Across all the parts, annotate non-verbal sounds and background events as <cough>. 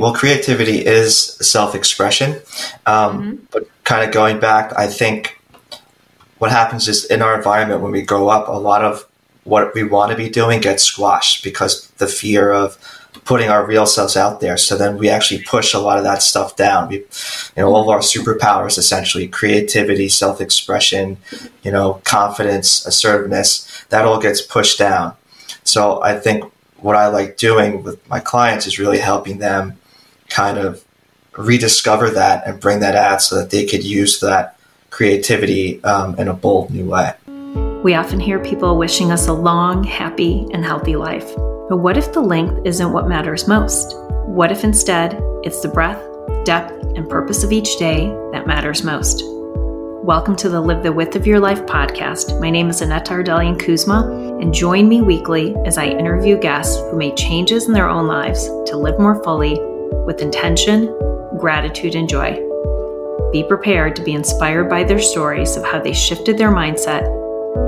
Well, creativity is self expression. Um, mm-hmm. But kind of going back, I think what happens is in our environment when we grow up, a lot of what we want to be doing gets squashed because the fear of putting our real selves out there. So then we actually push a lot of that stuff down. We, you know, all of our superpowers essentially creativity, self expression, you know, confidence, assertiveness, that all gets pushed down. So I think what I like doing with my clients is really helping them kind of rediscover that and bring that out so that they could use that creativity um, in a bold new way. We often hear people wishing us a long, happy, and healthy life. But what if the length isn't what matters most? What if instead it's the breadth, depth, and purpose of each day that matters most? Welcome to the Live the Width of Your Life podcast. My name is Annette Ardelian Kuzma, and join me weekly as I interview guests who made changes in their own lives to live more fully with intention, gratitude, and joy. Be prepared to be inspired by their stories of how they shifted their mindset,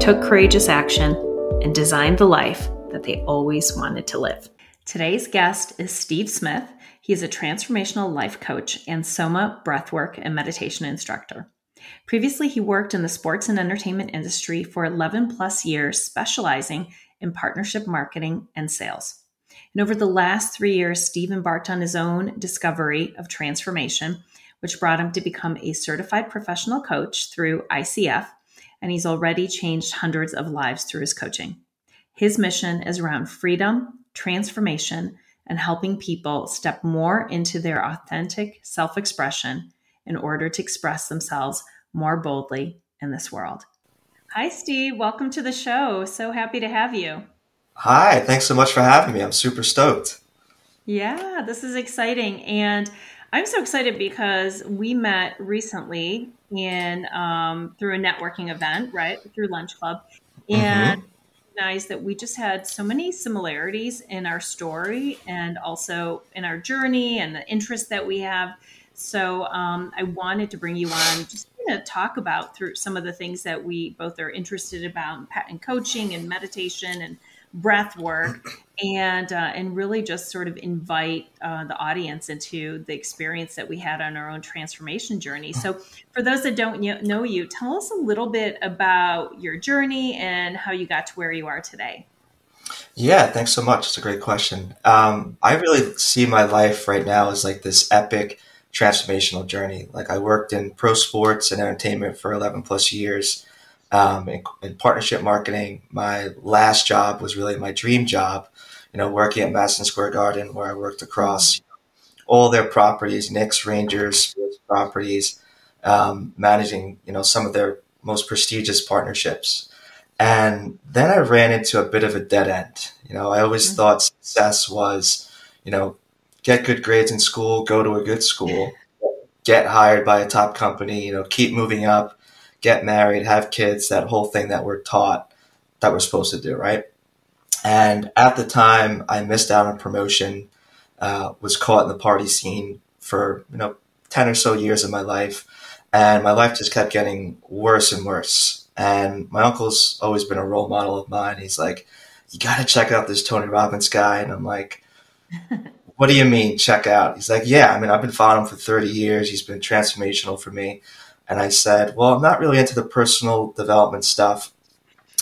took courageous action, and designed the life that they always wanted to live. Today's guest is Steve Smyth. He is a transformational life coach and Soma breathwork and meditation instructor. Previously, he worked in the sports and entertainment industry for 11 plus years, specializing in partnership marketing and sales. And over the last three years, Steve embarked on his own discovery of transformation which brought him to become a certified professional coach through ICF, and he's already changed hundreds of lives through his coaching. His mission is around freedom, transformation, and helping people step more into their authentic self expression in order to express themselves more boldly in this world. Hi, Steve. Welcome to the show. So happy to have you. Hi. Thanks so much for having me. I'm super stoked. Yeah, this is exciting. And I'm so excited because we met recently in um, through a networking event, right? Through Lunch Club, mm-hmm. and mm-hmm. recognized that we just had so many similarities in our story and also in our journey and the interests that we have. So um, I wanted to bring you on just to talk about through some of the things that we both are interested about in coaching and meditation and breath work and uh, and really just sort of invite uh, the audience into the experience that we had on our own transformation journey. So, for those that don't know you, tell us a little bit about your journey and how you got to where you are today. Yeah, thanks so much. It's a great question. Um, I really see my life right now as like this epic transformational journey. Like I worked in pro sports and entertainment for 11 plus years um, in, in, partnership marketing. My last job was really my dream job, you know, working at Madison Square Garden, where I worked across all their properties, Knicks, Rangers, sports properties, um, managing, you know, some of their most prestigious partnerships. And then I ran into a bit of a dead end. You know, I always mm-hmm. thought success was, you know, get good grades in school, go to a good school, get hired by a top company, you know, keep moving up, get married, have kids, that whole thing that we're taught that we're supposed to do, right? And at the time, I missed out on promotion, uh, was caught in the party scene for, you know, 10 or so years of my life. And my life just kept getting worse and worse. And my uncle's always been a role model of mine. He's like, you got to check out this Tony Robbins guy. And I'm like, what do you mean check out? He's like, yeah, I mean, I've been following him for 30 years. He's been transformational for me. And I said, Well, I'm not really into the personal development stuff.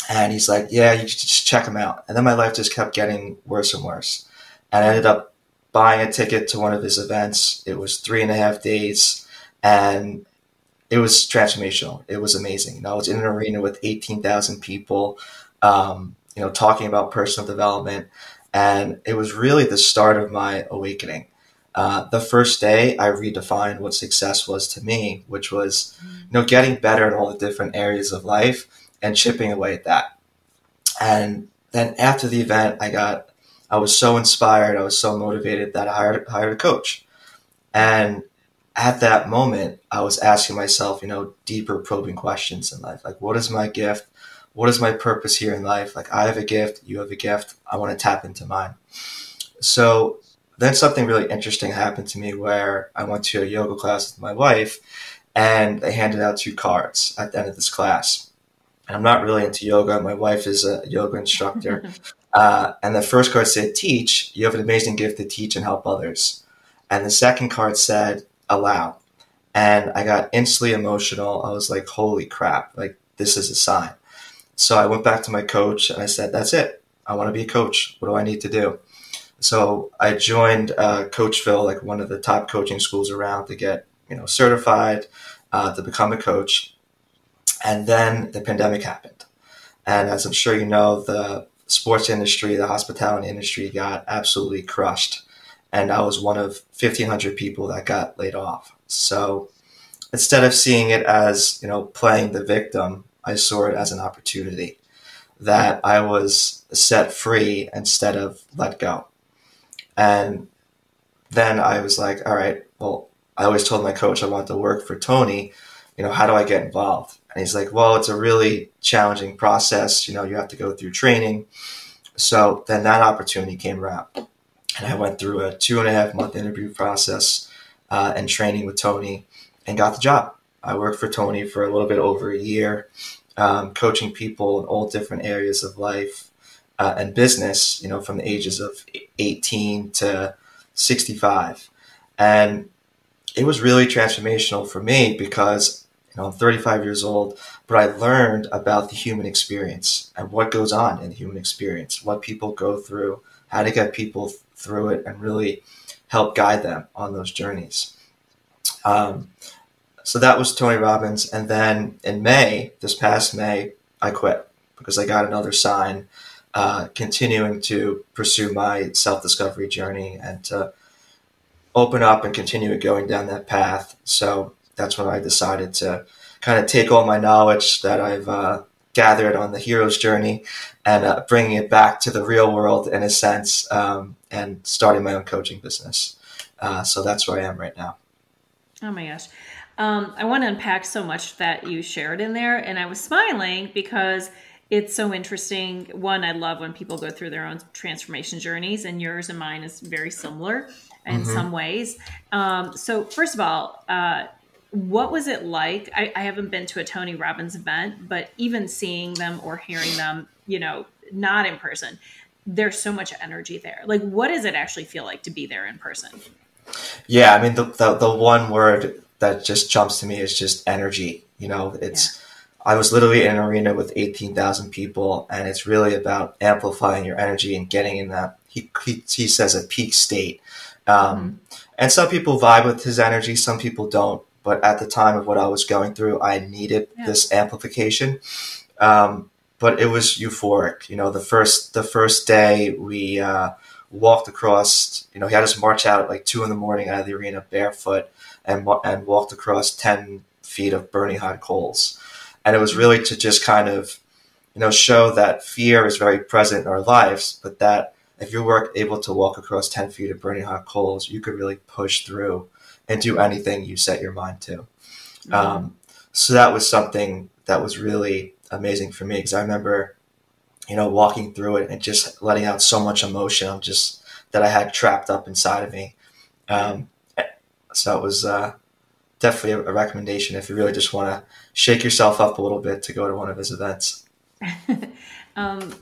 And he's like, Yeah, you just check him out. And then my life just kept getting worse and worse. And I ended up buying a ticket to one of his events. It was three and a half days. And it was transformational. It was amazing. You know, I was in an arena with 18,000 people, um, you know, talking about personal development. And it was really the start of my awakening. Uh, the first day I redefined what success was to me, which was, you know, getting better in all the different areas of life and chipping away at that. And then after the event, I got, I was so inspired, I was so motivated that I hired, hired a coach. And at that moment, I was asking myself, you know, deeper probing questions in life. Like, what is my gift? What is my purpose here in life? Like, I have a gift, you have a gift. I want to tap into mine. So then something really interesting happened to me where I went to a yoga class with my wife and they handed out two cards at the end of this class. And I'm not really into yoga. My wife is a yoga instructor. <laughs> uh, and the first card said, Teach. You have an amazing gift to teach and help others. And the second card said allow. And I got instantly emotional. I was like, holy crap, like this is a sign. So I went back to my coach and I said, that's it. I want to be a coach. What do I need to do? So I joined uh, Coachville, like one of the top coaching schools around, to get you know certified uh, to become a coach. And then the pandemic happened, and as I'm sure you know, the sports industry, the hospitality industry got absolutely crushed, and I was one of 1,500 people that got laid off. So instead of seeing it as you know playing the victim, I saw it as an opportunity that I was set free instead of let go. And then I was like, all right, well, I always told my coach I want to work for Tony. You know, how do I get involved? And he's like, well, it's a really challenging process. You know, you have to go through training. So then that opportunity came around. And I went through a two and a half month interview process uh, and training with Tony and got the job. I worked for Tony for a little bit over a year, um, coaching people in all different areas of life uh, and business, you know, from the ages of 18 to 65. And it was really transformational for me because, you know, I'm 35 years old, but I learned about the human experience and what goes on in the human experience, what people go through, how to get people through it and really help guide them on those journeys. Um, so that was Tony Robbins. And then in May, this past May, I quit because I got another sign uh, continuing to pursue my self discovery journey and to open up and continue going down that path. So that's when I decided to kind of take all my knowledge that I've uh, gathered on the hero's journey and uh, bringing it back to the real world in a sense um, and starting my own coaching business. Uh, so that's where I am right now. Oh my gosh. Um, I want to unpack so much that you shared in there. And I was smiling because it's so interesting. One, I love when people go through their own transformation journeys, and yours and mine is very similar in mm-hmm. some ways. Um, so, first of all, uh, what was it like? I, I, haven't been to a Tony Robbins event, but even seeing them or hearing them, you know, not in person, there's so much energy there. Like, what does it actually feel like to be there in person? Yeah, I mean, the, the, the one word that just jumps to me is just energy. You know, it's. Yeah I was literally in an arena with 18,000 people, and it's really about amplifying your energy and getting in that, he, he, he says, a peak state. Um, mm-hmm. And some people vibe with his energy, some people don't. But at the time of what I was going through, I needed yeah. this amplification. Um, but it was euphoric. You know, the first the first day we uh, walked across. You know, he had us march out at like two in the morning out of the arena barefoot and and walked across ten feet of burning hot coals and it was really to just kind of you know show that fear is very present in our lives but that if you were able to walk across 10 feet of burning hot coals you could really push through and do anything you set your mind to mm-hmm. um, so that was something that was really amazing for me because i remember you know walking through it and just letting out so much emotion just that i had trapped up inside of me um, so it was uh, definitely a, a recommendation if you really just want to shake yourself up a little bit to go to one of his events. <laughs> um,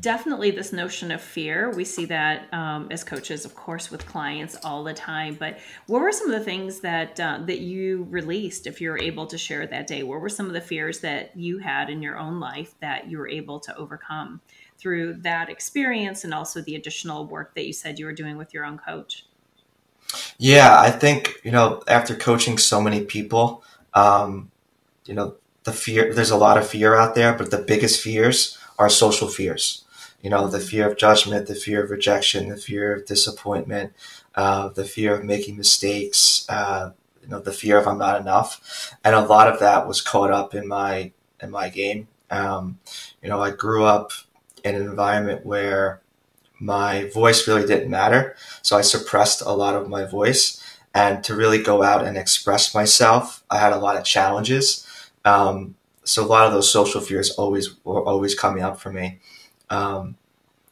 definitely this notion of fear. We see that um, as coaches of course with clients all the time but what were some of the things that uh, that you released if you were able to share that day? What were some of the fears that you had in your own life that you were able to overcome through that experience and also the additional work that you said you were doing with your own coach yeah, I think you know after coaching so many people, um, you know the fear. There's a lot of fear out there, but the biggest fears are social fears. You know, the fear of judgment, the fear of rejection, the fear of disappointment, uh, the fear of making mistakes. Uh, you know, the fear of I'm not enough, and a lot of that was caught up in my in my game. Um, you know, I grew up in an environment where my voice really didn't matter. So I suppressed a lot of my voice. And to really go out and express myself, I had a lot of challenges. Um, so a lot of those social fears always were always coming up for me. Um,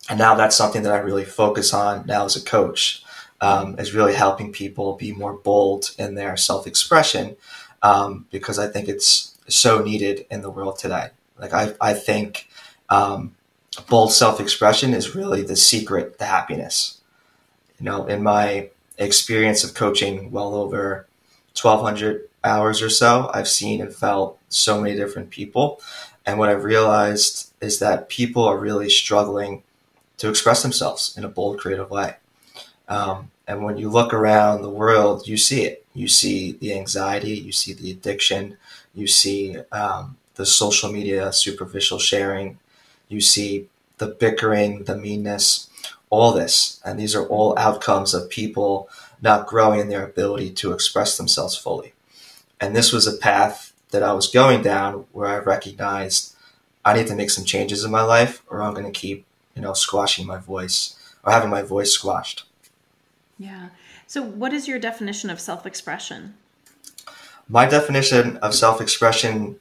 and now that's something that I really focus on now as a coach, um, is really helping people be more bold in their self expression um, because I think it's so needed in the world today. Like I, I think um, bold self expression is really the secret to happiness. You know, in my experience of coaching well over 1,200 hours or so, I've seen and felt so many different people. And what I've realized is that people are really struggling to express themselves in a bold, creative way. Um, and when you look around the world, you see it. You see the anxiety, you see the addiction, you see um, the social media superficial sharing, you see the bickering, the meanness, all this. And these are all outcomes of people not growing in their ability to express themselves fully. And this was a path that I was going down where I recognized I need to make some changes in my life or I'm going to keep, you know, squashing my voice or having my voice squashed. Yeah. So, what is your definition of self expression? My definition of self expression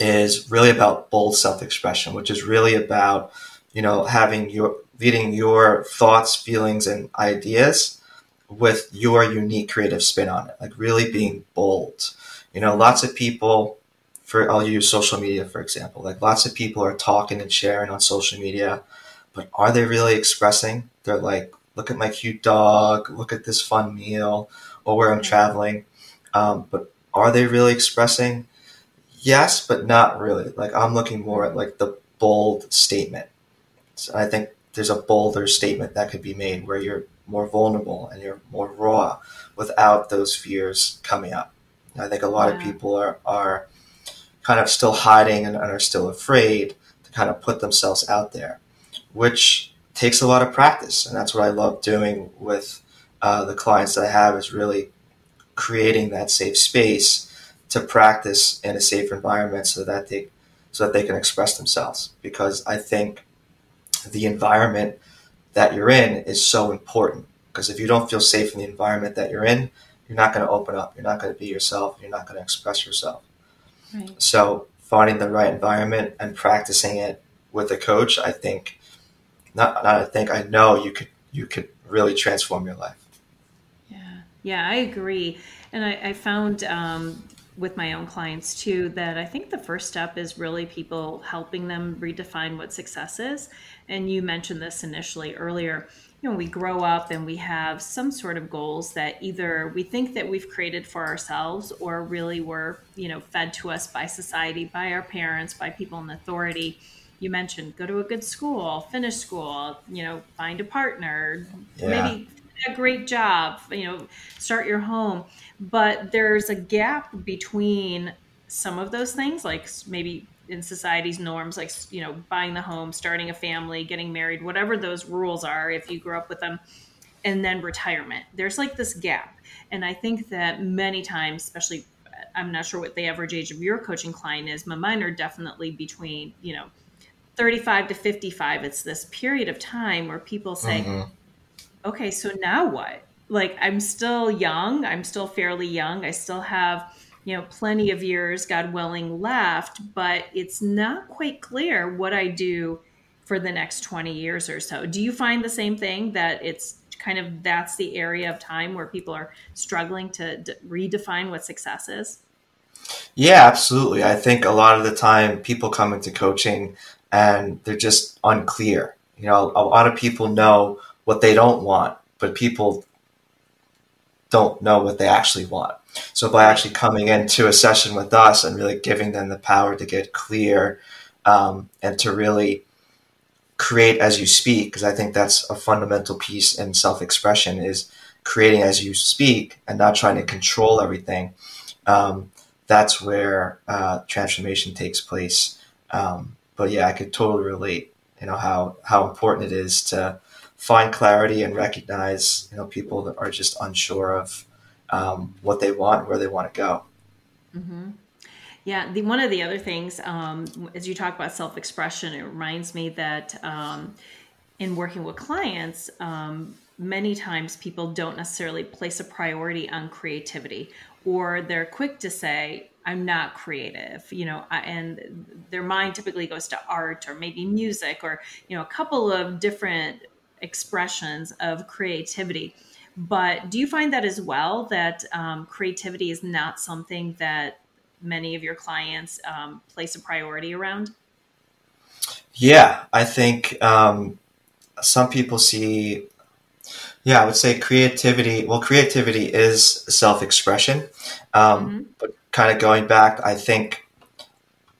is really about bold self expression, which is really about, you know, having your, leading your thoughts, feelings, and ideas with your unique creative spin on it, like really being bold. You know, lots of people, for I'll use social media for example, like lots of people are talking and sharing on social media, but are they really expressing? They're like, look at my cute dog, look at this fun meal, or where I'm traveling. Um, but are they really expressing? Yes, but not really. Like I'm looking more at like the bold statement. So I think there's a bolder statement that could be made where you're more vulnerable and you're more raw without those fears coming up. I think a lot yeah. of people are, are kind of still hiding and, and are still afraid to kind of put themselves out there, which takes a lot of practice. And that's what I love doing with uh, the clients that I have is really creating that safe space to practice in a safe environment so that they so that they can express themselves. Because I think the environment that you're in is so important. Because if you don't feel safe in the environment that you're in you're not going to open up. You're not going to be yourself. You're not going to express yourself. Right. so finding the right environment and practicing it with a coach I think not, not I think I know you could you could really transform your life. Yeah, yeah, I agree, and I, I found um, with my own clients too that I think the first step is really people helping them redefine what success is. And you mentioned this initially earlier. You know, we grow up and we have some sort of goals that either we think that we've created for ourselves or really were, you know, fed to us by society, by our parents, by people in authority you mentioned go to a good school, finish school, you know, find a partner, yeah. maybe a great job, you know, start your home. But there's a gap between some of those things, like maybe in society's norms, like, you know, buying the home, starting a family, getting married, whatever those rules are, if you grew up with them, and then retirement. There's like this gap. And I think that many times, especially, I'm not sure what the average age of your coaching client is, but mine are definitely between, you know, 35 to 55 it's this period of time where people say mm-hmm. okay so now what like i'm still young i'm still fairly young i still have you know plenty of years god willing left but it's not quite clear what i do for the next 20 years or so. Do you find the same thing that it's kind of that's the area of time where people are struggling to d- redefine what success is? Yeah absolutely. I think a lot of the time people come into coaching and they're just unclear. You know, a lot of people know what they don't want, but people don't know what they actually want. So by actually coming into a session with us and really giving them the power to get clear um, and to really create as you speak, because I think that's a fundamental piece in self-expression is creating as you speak and not trying to control everything. Um, that's where uh, transformation takes place. Um, but yeah, I could totally relate. You know how how important it is to find clarity and recognize you know people that are just unsure of um, what they want, where they want to go. Mm-hmm. Yeah, the one of the other things um, as you talk about self expression, it reminds me that um, in working with clients. Um, many times people don't necessarily place a priority on creativity or they're quick to say I'm not creative, you know, and their mind typically goes to art or maybe music or, you know, a couple of different expressions of creativity. But do you find that as well that um, creativity is not something that many of your clients um, place a priority around? Yeah, I think um, some people see Yeah, I would say creativity. Well, creativity is self expression. Um, mm-hmm. But kind of going back, I think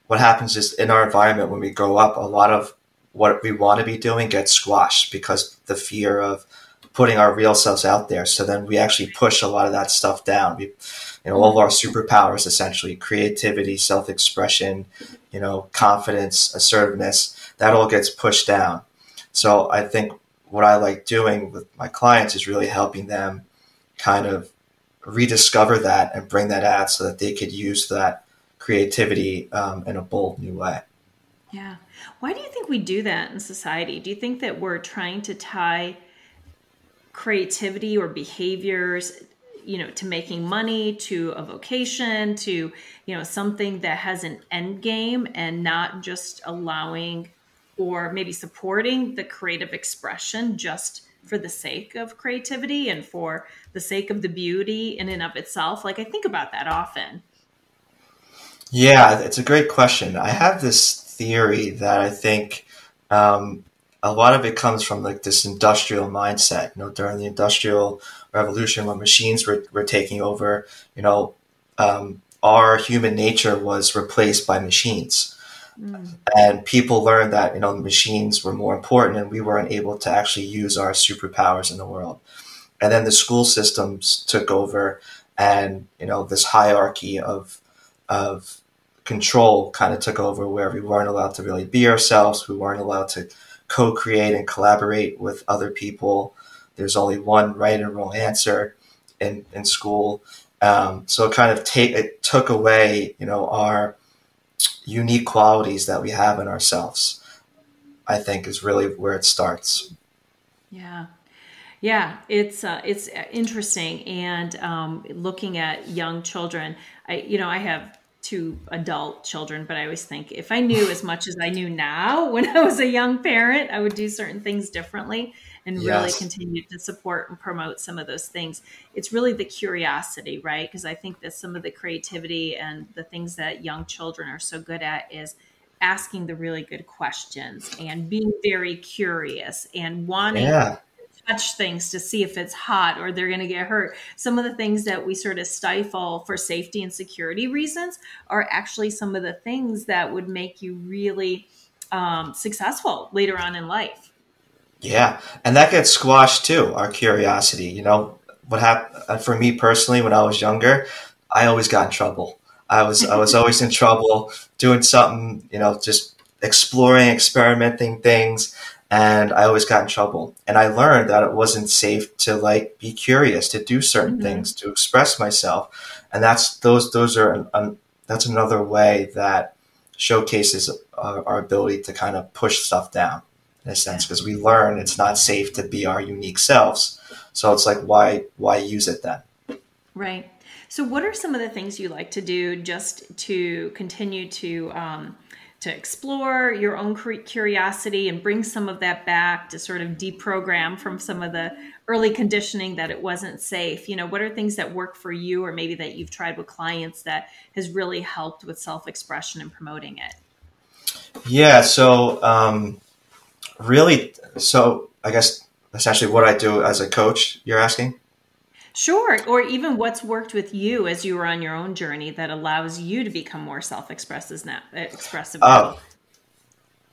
what happens is in our environment when we grow up, a lot of what we want to be doing gets squashed because the fear of putting our real selves out there. So then we actually push a lot of that stuff down. We, you know, all of our superpowers essentially creativity, self expression, you know, confidence, assertiveness, that all gets pushed down. So I think what I like doing with my clients is really helping them kind of rediscover that and bring that out so that they could use that creativity um, in a bold new way. Yeah. Why do you think we do that in society? Do you think that we're trying to tie creativity or behaviors you know to making money to a vocation to you know something that has an end game and not just allowing or maybe supporting the creative expression just for the sake of creativity and for the sake of the beauty in and of itself? Like i think about that often. Yeah it's a great question. I have this theory that i think um, a lot of it comes from like this industrial mindset you know during the industrial revolution when machines were, were taking over you know um, our human nature was replaced by machines Mm. And people learned that, you know, machines were more important and we weren't able to actually use our superpowers in the world. And then the school systems took over and, you know, this hierarchy of, of control kind of took over where we weren't allowed to really be ourselves. We weren't allowed to co-create and collaborate with other people. There's only one right and wrong answer in, in school. Um, so it kind of take, it took away, you know, our, unique qualities that we have in ourselves, I think is really where it starts. Yeah. Yeah, it's uh, it's interesting, and um, looking at young children, I you know I have two adult children, but I always think if I knew as much as I knew now <laughs> when I was a young parent, I would do certain things differently and yes. really continue to support and promote some of those things. It's really the curiosity, right? Because I think that some of the creativity and the things that young children are so good at is asking the really good questions and being very curious and wanting yeah. Touch things to see if it's hot or they're going to get hurt. Some of the things that we sort of stifle for safety and security reasons are actually some of the things that would make you really um, successful later on in life. Yeah, and that gets squashed too. Our curiosity, you know, what happened uh, for me personally when I was younger, I always got in trouble. I was I was always in trouble doing something, you know, just exploring, experimenting things, and I always got in trouble. And I learned that it wasn't safe to like be curious, to do certain mm-hmm. things, to express myself, and that's those those are an, an, that's another way that showcases our, our ability to kind of push stuff down in a sense because we learn it's not safe to be our unique selves. So it's like why why use it then? Right. So what are some of the things you like to do just to continue to um, to explore your own curiosity and bring some of that back to sort of deprogram from some of the early conditioning that it wasn't safe you know what are things that work for you or maybe that you've tried with clients that has really helped with self-expression and promoting it yeah so um, really, so I guess essentially what I do as a coach, you're asking? Sure. Or even what's worked with you as you were on your own journey that allows you to become more self-expressive now, expressive. Oh,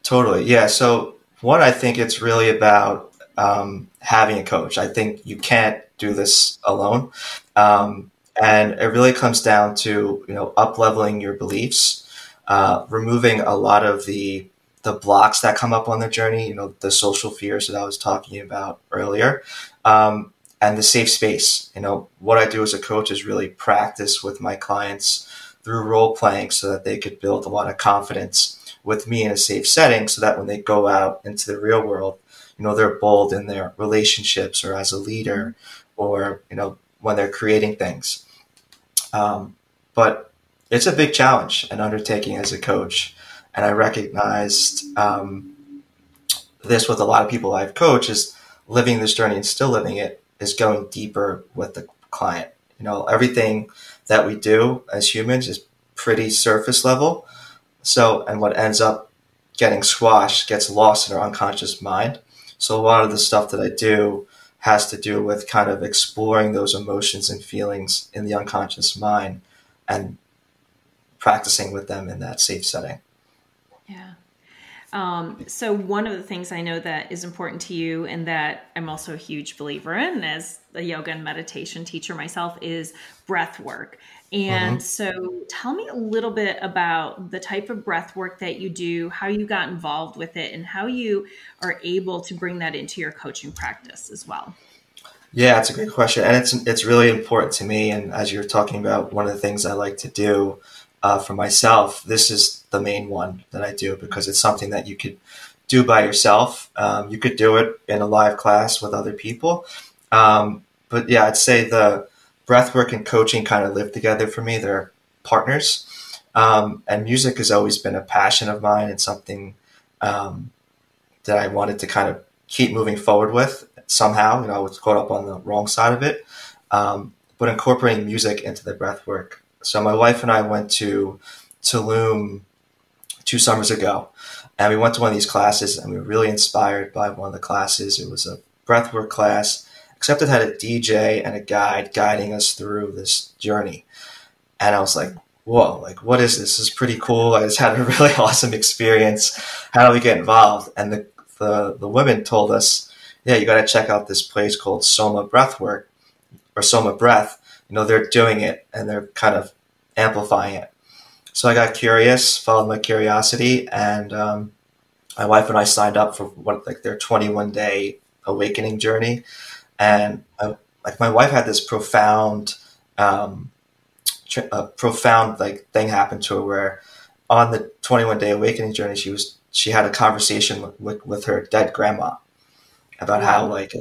totally. Yeah. So one, I think it's really about um, having a coach. I think you can't do this alone. Um, and it really comes down to, you know, up leveling your beliefs, uh, removing a lot of the the blocks that come up on the journey, you know, the social fears that I was talking about earlier, um, and the safe space. You know, what I do as a coach is really practice with my clients through role playing so that they could build a lot of confidence with me in a safe setting so that when they go out into the real world, you know, they're bold in their relationships or as a leader or, you know, when they're creating things. Um, but it's a big challenge and undertaking as a coach and I recognized um, this with a lot of people I've coached is living this journey and still living it is going deeper with the client. You know, everything that we do as humans is pretty surface level. So, and what ends up getting squashed gets lost in our unconscious mind. So, a lot of the stuff that I do has to do with kind of exploring those emotions and feelings in the unconscious mind and practicing with them in that safe setting. Um, so one of the things I know that is important to you and that I'm also a huge believer in as a yoga and meditation teacher myself is breath work. And mm-hmm. so tell me a little bit about the type of breath work that you do, how you got involved with it and how you are able to bring that into your coaching practice as well. Yeah, it's a great question. And it's, it's really important to me. And as you're talking about, one of the things I like to do uh, for myself, this is the main one that I do because it's something that you could do by yourself. Um, you could do it in a live class with other people. Um, but yeah, I'd say the breathwork and coaching kind of live together for me. They're partners. Um, and music has always been a passion of mine and something um, that I wanted to kind of keep moving forward with somehow. You know, I was caught up on the wrong side of it. Um, but incorporating music into the breathwork so my wife and I went to Tulum two summers ago, and we went to one of these classes, and we were really inspired by one of the classes. It was a breathwork class, except it had a DJ and a guide guiding us through this journey. And I was like, whoa, like, what is this? This is pretty cool. I just had a <laughs> really awesome experience. How do we get involved? And the, the, the women told us, yeah, you got to check out this place called Soma Breathwork or Soma Breath you know, they're doing it and they're kind of amplifying it. So I got curious, followed my curiosity, and um, my wife and I signed up for what like their 21 day awakening journey. And I, like my wife had this profound, um, tr- a profound like thing happen to her where on the 21 day awakening journey, she was she had a conversation with, with, with her dead grandma about wow. how like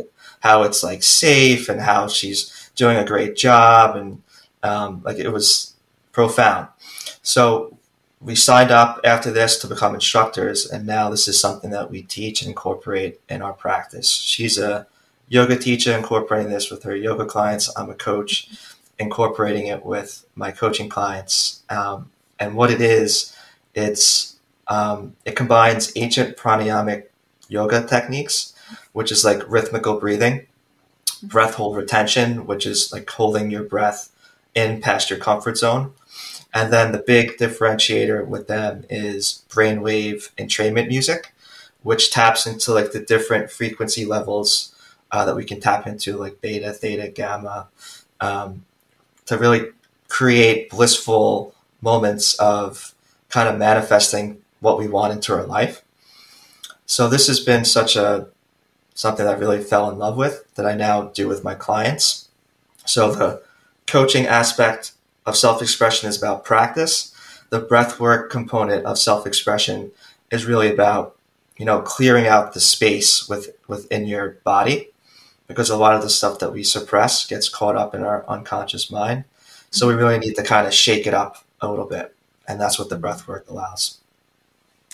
how it's like safe and how she's doing a great job, and um, like it was profound. So we signed up after this to become instructors, and now this is something that we teach and incorporate in our practice. She's a yoga teacher, incorporating this with her yoga clients. I'm a coach, incorporating it with my coaching clients. Um, and what it is, it's um, it combines ancient pranayamic yoga techniques, which is like rhythmical breathing, breath hold retention, which is like holding your breath in past your comfort zone. And then the big differentiator with them is brainwave entrainment music, which taps into like the different frequency levels uh, that we can tap into, like beta, theta, gamma, um, to really create blissful moments of kind of manifesting what we want into our life. So this has been such a something I really fell in love with that I now do with my clients. So the coaching aspect of self-expression is about practice. The breathwork component of self-expression is really about, you know, clearing out the space with, within your body because a lot of the stuff that we suppress gets caught up in our unconscious mind. So we really need to kind of shake it up a little bit. And that's what the breathwork allows.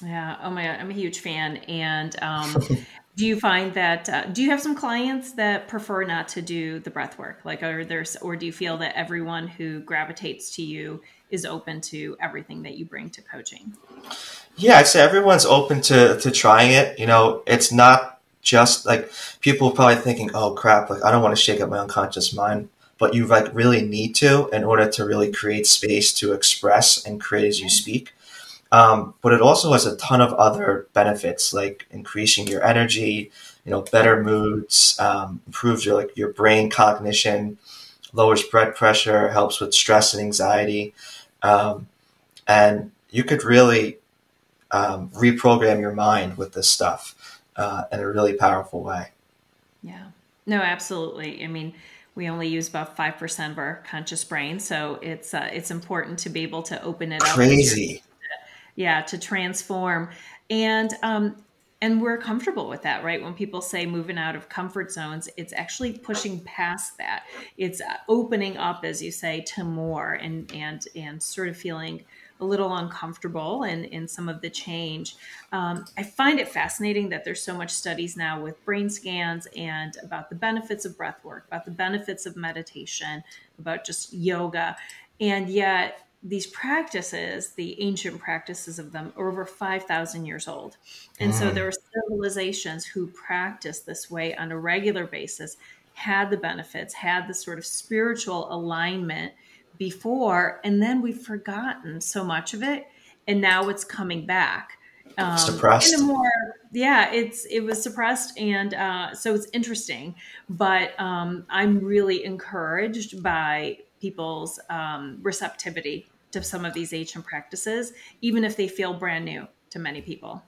Yeah. Oh my God. I'm a huge fan. And um, <laughs> do you find that uh, do you have some clients that prefer not to do the breath work? Like are there or do you feel that everyone who gravitates to you is open to everything that you bring to coaching? Yeah i'd say everyone's open to to trying it you know? It's not just like people probably thinking oh crap like i don't want to shake up my unconscious mind. But you like really need to in order to really create space to express and create as you speak um, but it also has a ton of other benefits like increasing your energy, you know, better moods, um, improves your like your brain cognition, lowers blood pressure, helps with stress and anxiety, um, and you could really um, reprogram your mind with this stuff uh, in a really powerful way. Yeah. No, absolutely. I mean, we only use about five percent of our conscious brain, so it's uh, it's important to be able to open it Crazy. up. Crazy yeah to transform and um and we're comfortable with that right when people say moving out of comfort zones it's actually pushing past that it's uh, opening up as you say to more and and and sort of feeling a little uncomfortable in, in some of the change. Um, I find it fascinating that there's so much studies now with brain scans and about the benefits of breath work, about the benefits of meditation, about just yoga. And yet these practices, the ancient practices of them, are over 5,000 years old. And mm. so there are civilizations who practice this way on a regular basis. had the benefits, had the sort of spiritual alignment before, and then we've forgotten so much of it, and now it's coming back. Um, suppressed. In a more, yeah, it's it was suppressed, and uh, so it's interesting. But um, I'm really encouraged by people's um, receptivity to some of these ancient practices, even if they feel brand new to many people.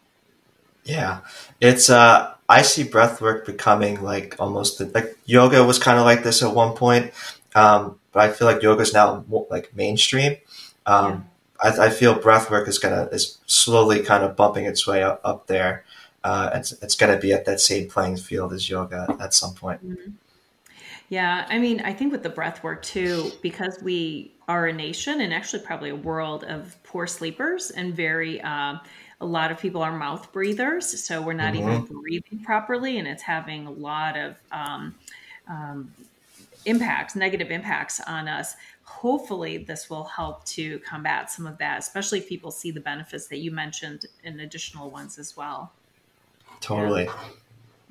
Yeah, it's uh, I see breathwork becoming like almost like yoga was kind of like this at one point, um, but I feel like yoga is now more, like mainstream. Um, yeah. I, I, feel breathwork is gonna is slowly kind of bumping its way up, up there. Uh, it's it's gonna be at that same playing field as yoga at some point. Mm-hmm. Yeah, I mean, I think with the breath work too, because we are a nation and actually probably a world of poor sleepers and very, uh, a lot of people are mouth breathers. So we're not mm-hmm. even breathing properly and it's having a lot of um, um, impacts, negative impacts on us. Hopefully, this will help to combat some of that, especially if people see the benefits that you mentioned and additional ones as well. Totally. Yeah.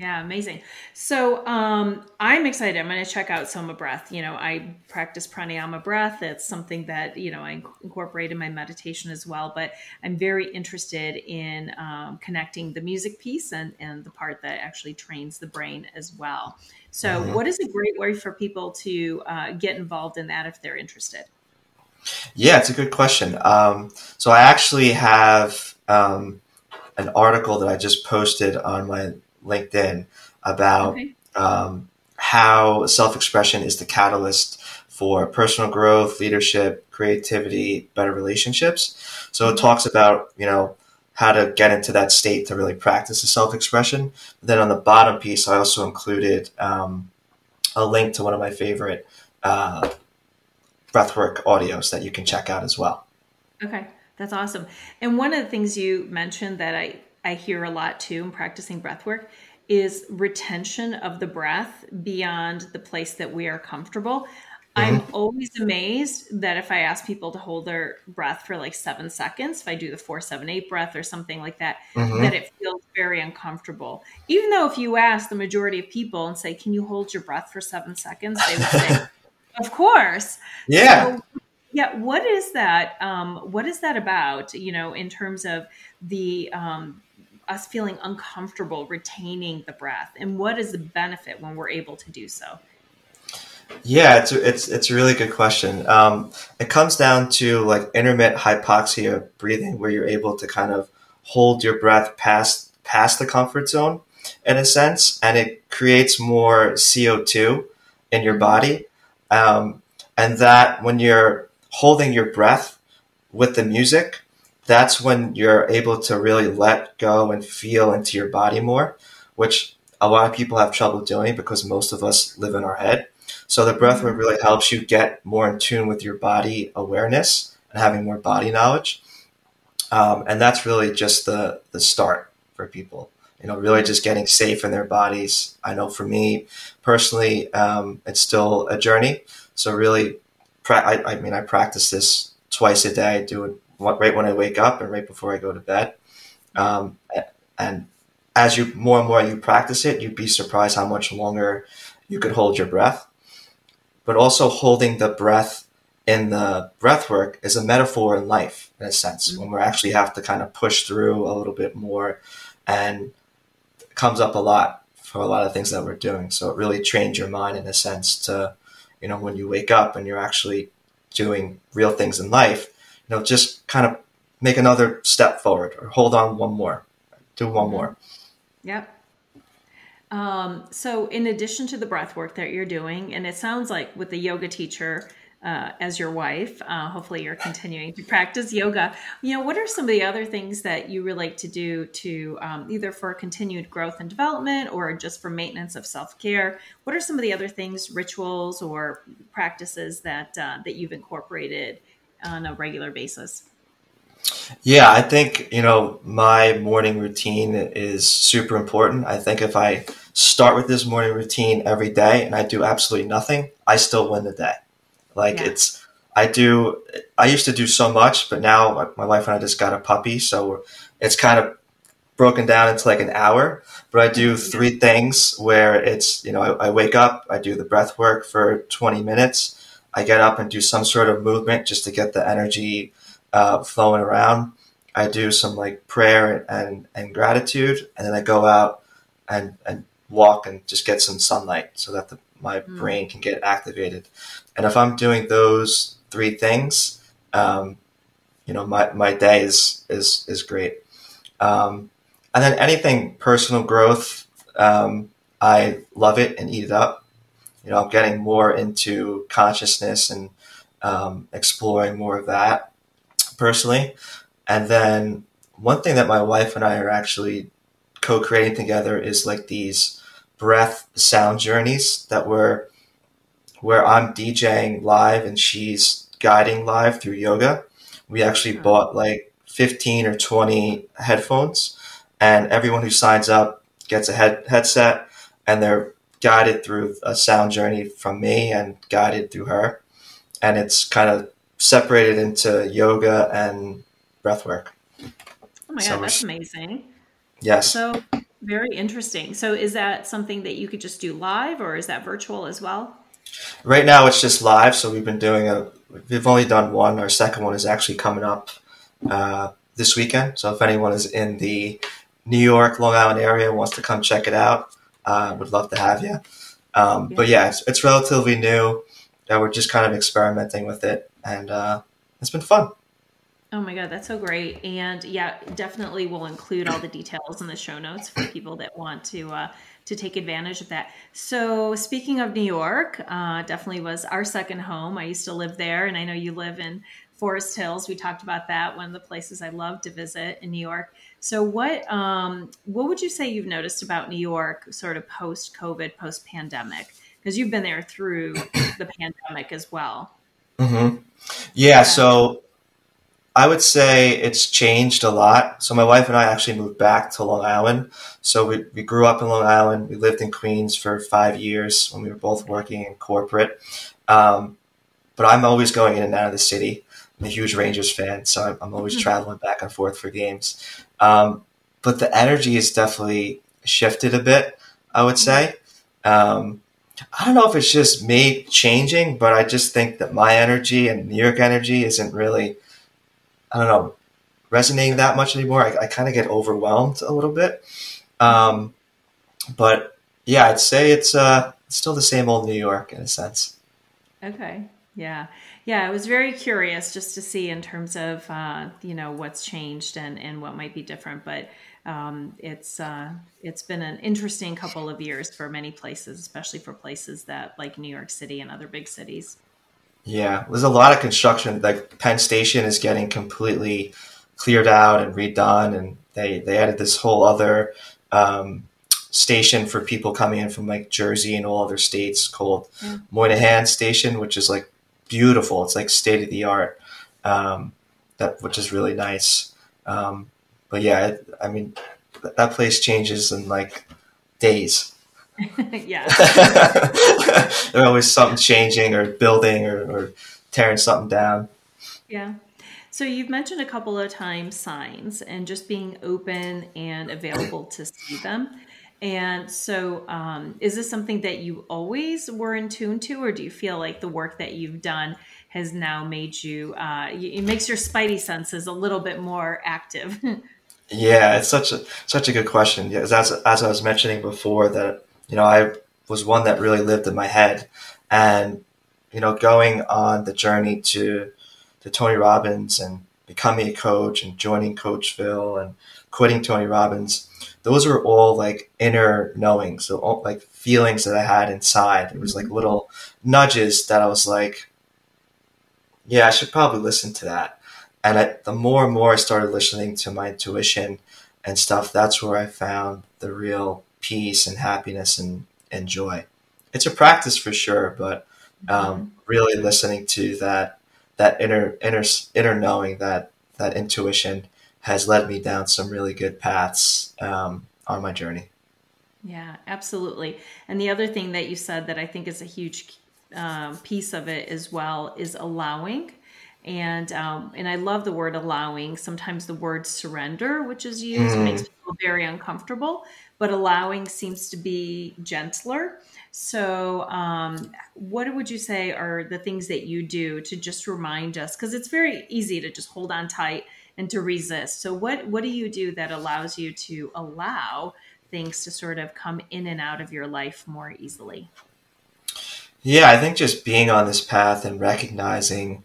Yeah, amazing. So um, I'm excited. I'm going to check out Soma Breath. You know, I practice pranayama breath. It's something that you know I incorporate in my meditation as well. But I'm very interested in um, connecting the music piece and and the part that actually trains the brain as well. So, mm-hmm. what is a great way for people to uh, get involved in that if they're interested? Yeah, it's a good question. Um, so I actually have um, an article that I just posted on my LinkedIn about okay. um, how self expression is the catalyst for personal growth, leadership, creativity, better relationships. So it mm-hmm. talks about, you know, how to get into that state to really practice the self expression. Then on the bottom piece, I also included um, a link to one of my favorite uh, breathwork audios that you can check out as well. Okay, that's awesome. And one of the things you mentioned that I I hear a lot too in practicing breath work is retention of the breath beyond the place that we are comfortable. Mm-hmm. I'm always amazed that if I ask people to hold their breath for like seven seconds, if I do the four, seven, eight breath or something like that, mm-hmm. that it feels very uncomfortable. Even though if you ask the majority of people and say, Can you hold your breath for seven seconds? They would say, <laughs> Of course. Yeah. So, yeah. What is that? Um, what is that about, you know, in terms of the um, us feeling uncomfortable retaining the breath and what is the benefit when we're able to do so yeah it's a, it's it's a really good question um, it comes down to like intermittent hypoxia breathing where you're able to kind of hold your breath past past the comfort zone in a sense and it creates more co2 in your mm-hmm. body um, and that when you're holding your breath with the music that's when you're able to really let go and feel into your body more, which a lot of people have trouble doing because most of us live in our head. So the breath work really helps you get more in tune with your body awareness and having more body knowledge. Um, and that's really just the, the start for people, you know, really just getting safe in their bodies. I know for me personally, um, it's still a journey. So really, pra- I, I mean, I practice this twice a day, I do it right when I wake up and right before I go to bed. Um, and as you more and more you practice it, you'd be surprised how much longer you could hold your breath. But also holding the breath in the breath work is a metaphor in life, in a sense, mm-hmm. when we actually have to kind of push through a little bit more and it comes up a lot for a lot of things that we're doing. So it really trains your mind in a sense to, you know, when you wake up and you're actually doing real things in life, you know, just kind of make another step forward or hold on one more, do one mm-hmm. more. Yep. Um, so, in addition to the breath work that you're doing, and it sounds like with the yoga teacher uh, as your wife, uh, hopefully you're continuing to practice yoga. You know, what are some of the other things that you really like to do to um, either for continued growth and development or just for maintenance of self care? What are some of the other things, rituals or practices that uh, that you've incorporated on a regular basis? Yeah, I think, you know, my morning routine is super important. I think if I start with this morning routine every day and I do absolutely nothing, I still win the day. Like yeah. it's, I do, I used to do so much, but now my wife and I just got a puppy. So it's kind of broken down into like an hour, but I do three things where it's, you know, I, I, wake up, I do the breath work for 20 minutes. I get up and do some sort of movement just to get the energy uh, flowing around. I do some like prayer and, and gratitude, and then I go out and, and walk and just get some sunlight so that the, my mm. brain can get activated. And if I'm doing those three things, um, you know, my, my day is, is, is great. Um, and then anything personal growth, um, I love it and eat it up. You know, I'm getting more into consciousness and um, exploring more of that personally. And then one thing that my wife and I are actually co-creating together is like these breath sound journeys that we're where I'm DJing live and she's guiding live through yoga. We actually bought like 15 or 20 headphones and everyone who signs up gets a head headset and they're guided through a sound journey from me and guided through her. And it's kind of separated into yoga and breath work. Oh my so god that's amazing. Yes. So very interesting so is that something that you could just do live or is that virtual as well right now it's just live so we've been doing a we've only done one our second one is actually coming up uh, this weekend so if anyone is in the New York, Long Island area wants to come check it out, uh, would love to have you. Um, yeah. But yeah, it's, it's relatively new. Uh, we're just kind of experimenting with it, and uh, it's been fun. Oh my god, that's so great! And yeah, definitely we'll include all the details in the show notes for people that want to uh, to take advantage of that. So speaking of New York, uh, definitely was our second home. I used to live there, and I know you live in Forest Hills. We talked about that. One of the places I love to visit in New York. So what um, what would you say you've noticed about New York, sort of post COVID, post pandemic? Because you've been there through the pandemic as well. Mm-hmm. Yeah, yeah. So I would say it's changed a lot. So my wife and I actually moved back to Long Island. So we, we grew up in Long Island. We lived in Queens for five years when we were both working in corporate. Um, but I'm always going in and out of the city. I'm a huge Rangers fan, so I'm, I'm always mm-hmm. traveling back and forth for games. Um, but the energy has definitely shifted a bit, I would say. Um, I don't know if it's just me changing, but I just think that my energy and New York energy isn't really, I don't know, resonating that much anymore. I, I kind of get overwhelmed a little bit. Um, but yeah, I'd say it's uh, still the same old New York in a sense. Okay. Yeah. Yeah, I was very curious just to see in terms of uh, you know what's changed and, and what might be different, but um, it's uh, it's been an interesting couple of years for many places, especially for places that like New York City and other big cities. Yeah, there's a lot of construction. Like Penn Station is getting completely cleared out and redone, and they they added this whole other um, station for people coming in from like Jersey and all other states called yeah. Moynihan Station, which is like beautiful. It's like state of the art, um, that which is really nice. Um, but yeah, I mean, that place changes in like days. <laughs> yeah, <laughs> there's always something changing or building or, or tearing something down. Yeah. So you've mentioned a couple of times signs and just being open and available to see them. And so, um, is this something that you always were in tune to, or do you feel like the work that you've done has now made you, uh, it makes your spidey senses a little bit more active? <laughs> yeah, it's such a such a good question. Yeah, as as I was mentioning before, that you know I was one that really lived in my head, and you know going on the journey to to Tony Robbins and becoming a coach and joining Coachville and quitting Tony Robbins those were all like inner knowings, so all, like feelings that I had inside. It was like mm-hmm. little nudges that I was like, yeah, I should probably listen to that. And I, the more and more I started listening to my intuition and stuff, that's where I found the real peace and happiness and, and joy. It's a practice for sure, but um, really listening to that that inner inner inner knowing that that intuition has led me down some really good paths um, on my journey. Yeah, absolutely. And the other thing that you said that I think is a huge uh, piece of it as well is allowing. and um, and I love the word allowing. Sometimes the word surrender, which is used, mm. makes people very uncomfortable, but allowing seems to be gentler. So, um, what would you say are the things that you do to just remind us? Because it's very easy to just hold on tight and to resist. So, what what do you do that allows you to allow things to sort of come in and out of your life more easily? Yeah, I think just being on this path and recognizing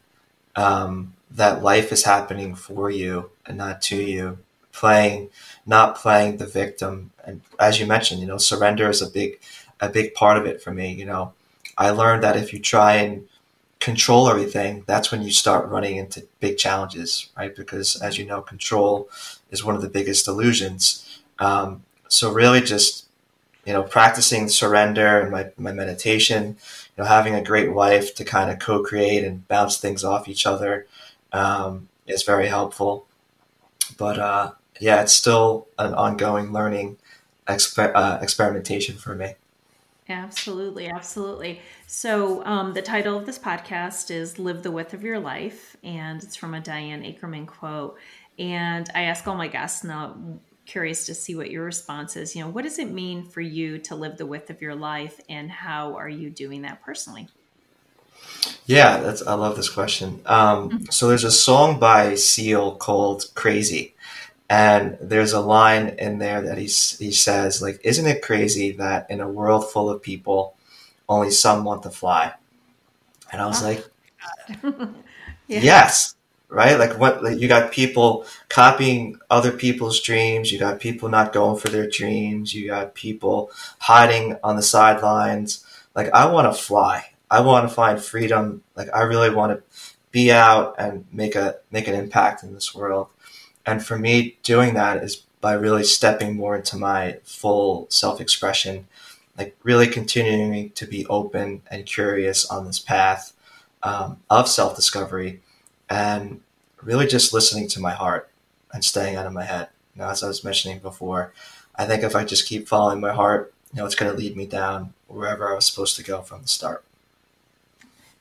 um, that life is happening for you and not to you, playing, not playing the victim, and as you mentioned, you know, surrender is a big, a big part of it for me. You know, I learned that if you try and control everything, that's when you start running into big challenges, right? Because as you know, control is one of the biggest illusions. Um, so really, just you know, practicing surrender and my my meditation you know, having a great wife to kind of co-create and bounce things off each other um, is very helpful. But uh, yeah, it's still an ongoing learning exper- uh, experimentation for me. Absolutely, absolutely. So, um, the title of this podcast is Live the Width of Your Life, and it's from a Diane Ackerman quote. And I ask all my guests now, curious to see what your response is. You know, what does it mean for you to live the width of your life, and how are you doing that personally? Yeah, that's I love this question. Um, mm-hmm. So there's a song by Seal called "Crazy," and there's a line in there that he he says like, "Isn't it crazy that in a world full of people, only some want to fly?" And I was oh, like, <laughs> yeah. "Yes." right? Like what like you got people copying other people's dreams, you got people not going for their dreams, you got people hiding on the sidelines. Like I want to fly. I want to find freedom. Like I really want to be out and make a make an impact in this world. And for me doing that is by really stepping more into my full self-expression, like really continuing to be open and curious on this path um, of self-discovery and really just listening to my heart and staying out of my head. You know, as I was mentioning before, I think if I just keep following my heart, you know, it's going to lead me down wherever I was supposed to go from the start.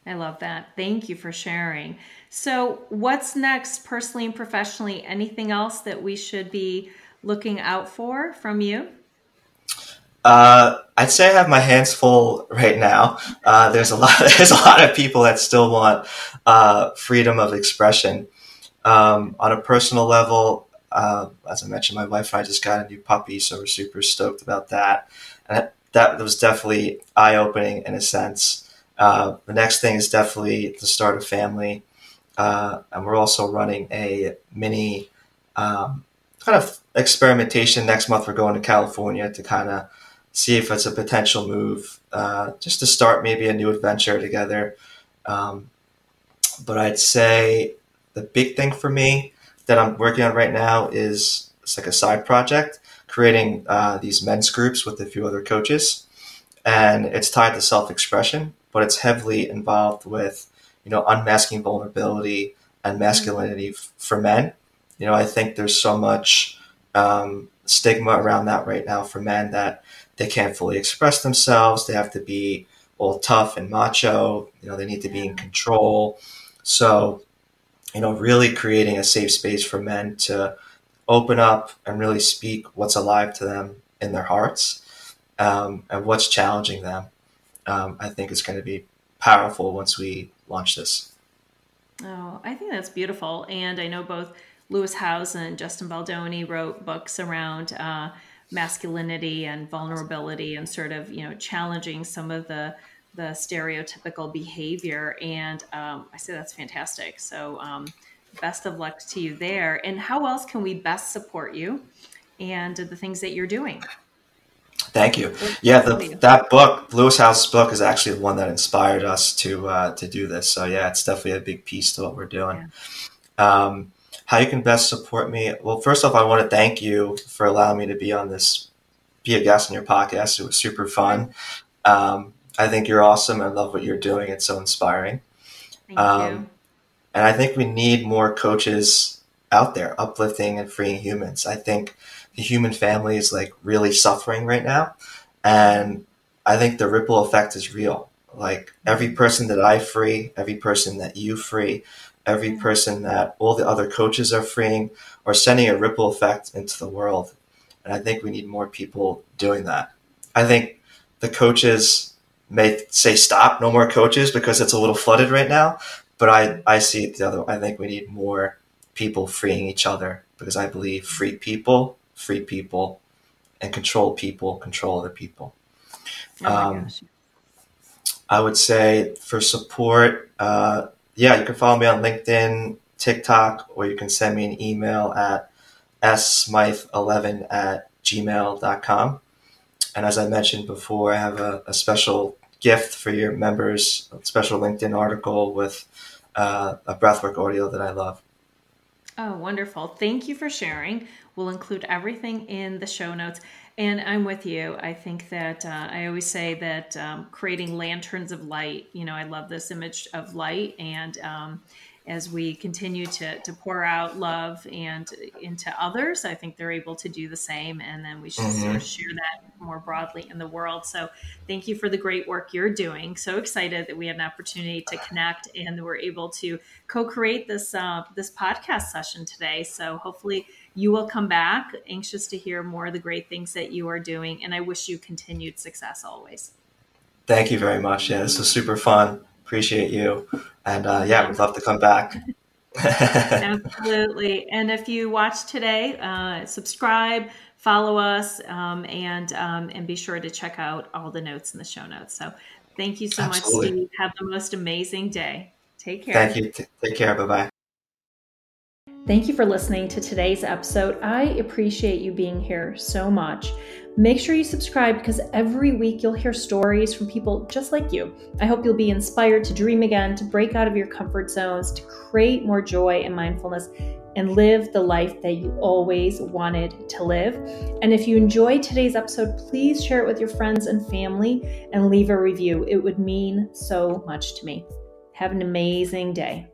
I love that. Thank you for sharing. So, what's next, personally and professionally? Anything else that we should be looking out for from you? Uh, I'd say I have my hands full right now. Uh, there's a <laughs> lot. There's a lot of people that still want uh, freedom of expression. Um, on a personal level, uh, as I mentioned, my wife and I just got a new puppy, so we're super stoked about that. And that was definitely eye opening in a sense. Uh, the next thing is definitely to start a family, uh, and we're also running a mini um, kind of experimentation. Next month, we're going to California to kind of see if it's a potential move, uh, just to start maybe a new adventure together. Um, but I'd say the big thing for me that I'm working on right now is it's like a side project, creating uh, these men's groups with a few other coaches, and it's tied to self expression, but it's heavily involved with you know unmasking vulnerability and masculinity f- for men. You know, I think there's so much um, stigma around that right now for men that they can't fully express themselves. They have to be all tough and macho. You know, they need to be in control. So, you know, really creating a safe space for men to open up and really speak what's alive to them in their hearts um, and what's challenging them. Um, I think is going to be powerful once we launch this. Oh, I think that's beautiful. And I know both Lewis Howes and Justin Baldoni wrote books around uh, masculinity and vulnerability and sort of, you know, challenging some of the the stereotypical behavior. And um, I say that's fantastic. So, um, best of luck to you there. And how else can we best support you and the things that you're doing? Thank you. Yeah, the, that book, Lewis Howes's book, is actually the one that inspired us to uh, to do this. So yeah, it's definitely a big piece to what we're doing. Yeah. Um, how you can best support me? Well, first off, I want to thank you for allowing me to be on this, be a guest on your podcast. It was super fun. Um, I think you're awesome. I love what you're doing. It's so inspiring. Thank um, you. And I think we need more coaches out there uplifting and freeing humans. I think the human family is like really suffering right now. And I think the ripple effect is real. Like every person that I free, every person that you free, every person that all the other coaches are freeing, are sending a ripple effect into the world. And I think we need more people doing that. I think the coaches may say stop, no more coaches because it's a little flooded right now. But I, I see it the other I think we need more people freeing each other because I believe free people, free people, and control people, control other people. Oh um, I would say for support, uh, yeah, you can follow me on LinkedIn, TikTok, or you can send me an email at smythe11 at gmail.com. And as I mentioned before, I have a, a special gift for your members, a special LinkedIn article with uh, a breathwork audio that I love. Oh, wonderful. Thank you for sharing. We'll include everything in the show notes. And I'm with you. I think that uh, I always say that um, creating lanterns of light, you know, I love this image of light. And um, as we continue to, to pour out love and into others, I think they're able to do the same. And then we should mm-hmm. sort of share that more broadly in the world. So thank you for the great work you're doing. So excited that we had an opportunity to connect and we're able to co-create this uh, this podcast session today. So hopefully you will come back. Anxious to hear more of the great things that you are doing, and I wish you continued success always. Thank you very much. Yeah, this was super fun. Appreciate you. And uh, yeah, we'd love to come back. <laughs> Absolutely. And if you watch today, uh, subscribe, follow us, um, and um, and be sure to check out all the notes in the show notes. So thank you so Absolutely. much, Steve. Have the most amazing day. Take care. Thank you. Take care. Bye bye. Thank you for listening to today's episode. I appreciate you being here so much. Make sure you subscribe because every week you'll hear stories from people just like you. I hope you'll be inspired to dream again, to break out of your comfort zones, to create more joy and mindfulness, and live the life that you always wanted to live. And if you enjoyed today's episode, please share it with your friends and family and leave a review. It would mean so much to me. Have an amazing day.